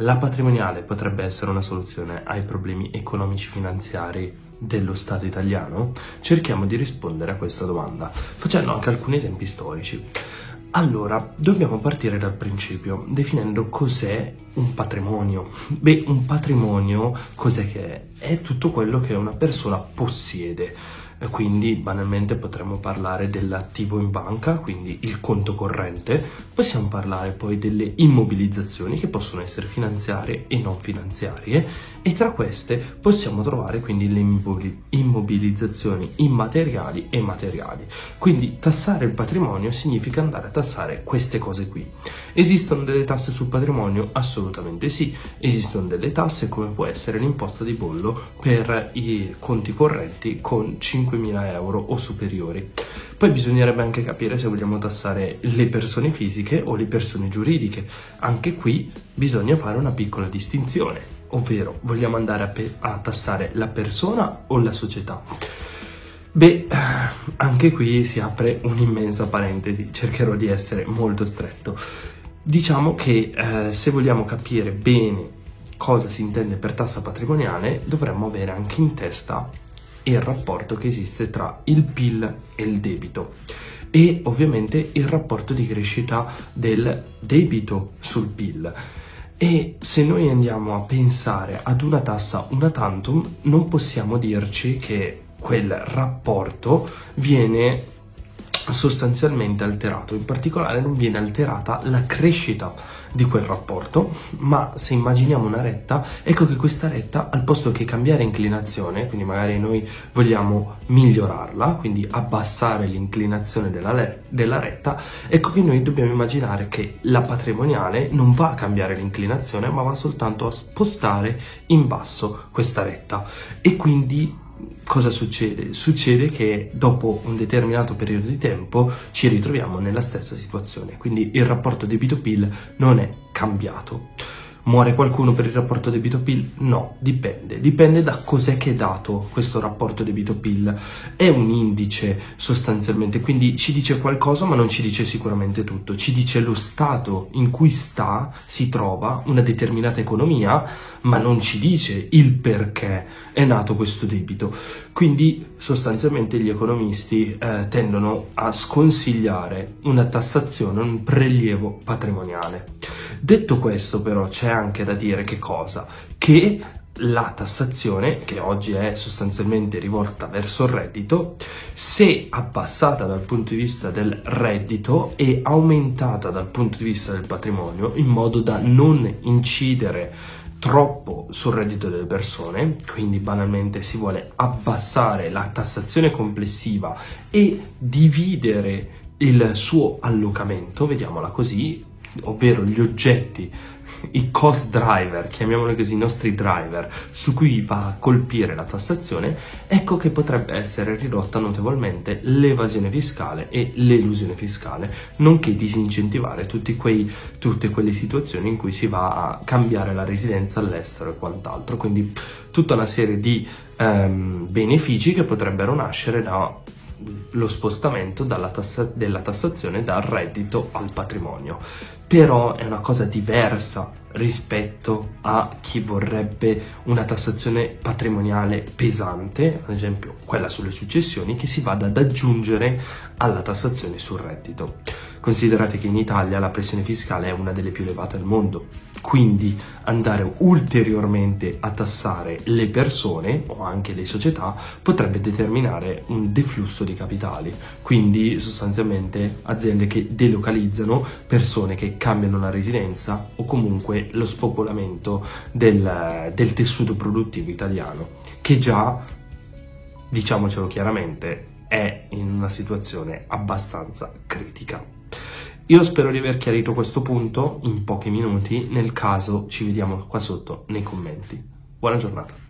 la patrimoniale potrebbe essere una soluzione ai problemi economici finanziari dello Stato italiano? Cerchiamo di rispondere a questa domanda facendo anche alcuni esempi storici. Allora, dobbiamo partire dal principio, definendo cos'è un patrimonio. Beh, un patrimonio cos'è che è? È tutto quello che una persona possiede quindi banalmente potremmo parlare dell'attivo in banca, quindi il conto corrente, possiamo parlare poi delle immobilizzazioni che possono essere finanziarie e non finanziarie e tra queste possiamo trovare quindi le immobilizzazioni immateriali e materiali. Quindi tassare il patrimonio significa andare a tassare queste cose qui. Esistono delle tasse sul patrimonio? Assolutamente sì. Esistono delle tasse come può essere l'imposta di bollo per i conti correnti con 5 5.000 euro o superiori. Poi bisognerebbe anche capire se vogliamo tassare le persone fisiche o le persone giuridiche. Anche qui bisogna fare una piccola distinzione, ovvero vogliamo andare a, pe- a tassare la persona o la società. Beh, anche qui si apre un'immensa parentesi, cercherò di essere molto stretto. Diciamo che eh, se vogliamo capire bene cosa si intende per tassa patrimoniale, dovremmo avere anche in testa il rapporto che esiste tra il PIL e il debito e ovviamente il rapporto di crescita del debito sul PIL. E se noi andiamo a pensare ad una tassa una tantum, non possiamo dirci che quel rapporto viene sostanzialmente alterato, in particolare non viene alterata la crescita di quel rapporto, ma se immaginiamo una retta, ecco che questa retta al posto che cambiare inclinazione, quindi magari noi vogliamo migliorarla, quindi abbassare l'inclinazione della, le- della retta, ecco che noi dobbiamo immaginare che la patrimoniale non va a cambiare l'inclinazione, ma va soltanto a spostare in basso questa retta. E quindi cosa succede? Succede che dopo un determinato periodo di tempo ci ritroviamo nella stessa situazione, quindi il rapporto debito-PIL non è cambiato. Muore qualcuno per il rapporto debito-PIL? No, dipende. Dipende da cos'è che è dato questo rapporto debito-PIL. È un indice sostanzialmente, quindi ci dice qualcosa ma non ci dice sicuramente tutto. Ci dice lo stato in cui sta, si trova una determinata economia, ma non ci dice il perché è nato questo debito. Quindi sostanzialmente gli economisti eh, tendono a sconsigliare una tassazione, un prelievo patrimoniale. Detto questo però c'è anche da dire che cosa? Che la tassazione, che oggi è sostanzialmente rivolta verso il reddito, se abbassata dal punto di vista del reddito e aumentata dal punto di vista del patrimonio, in modo da non incidere troppo sul reddito delle persone, quindi banalmente si vuole abbassare la tassazione complessiva e dividere il suo allocamento, vediamola così, ovvero gli oggetti, i cost driver, chiamiamoli così, i nostri driver, su cui va a colpire la tassazione, ecco che potrebbe essere ridotta notevolmente l'evasione fiscale e l'elusione fiscale, nonché disincentivare quei, tutte quelle situazioni in cui si va a cambiare la residenza all'estero e quant'altro. Quindi tutta una serie di ehm, benefici che potrebbero nascere da lo spostamento tassa- della tassazione dal reddito al patrimonio. Però è una cosa diversa rispetto a chi vorrebbe una tassazione patrimoniale pesante, ad esempio quella sulle successioni, che si vada ad aggiungere alla tassazione sul reddito. Considerate che in Italia la pressione fiscale è una delle più elevate al mondo, quindi andare ulteriormente a tassare le persone o anche le società potrebbe determinare un deflusso di capitali, quindi sostanzialmente aziende che delocalizzano persone che cambiano la residenza o comunque lo spopolamento del, del tessuto produttivo italiano, che già, diciamocelo chiaramente, è in una situazione abbastanza critica. Io spero di aver chiarito questo punto in pochi minuti, nel caso ci vediamo qua sotto nei commenti. Buona giornata.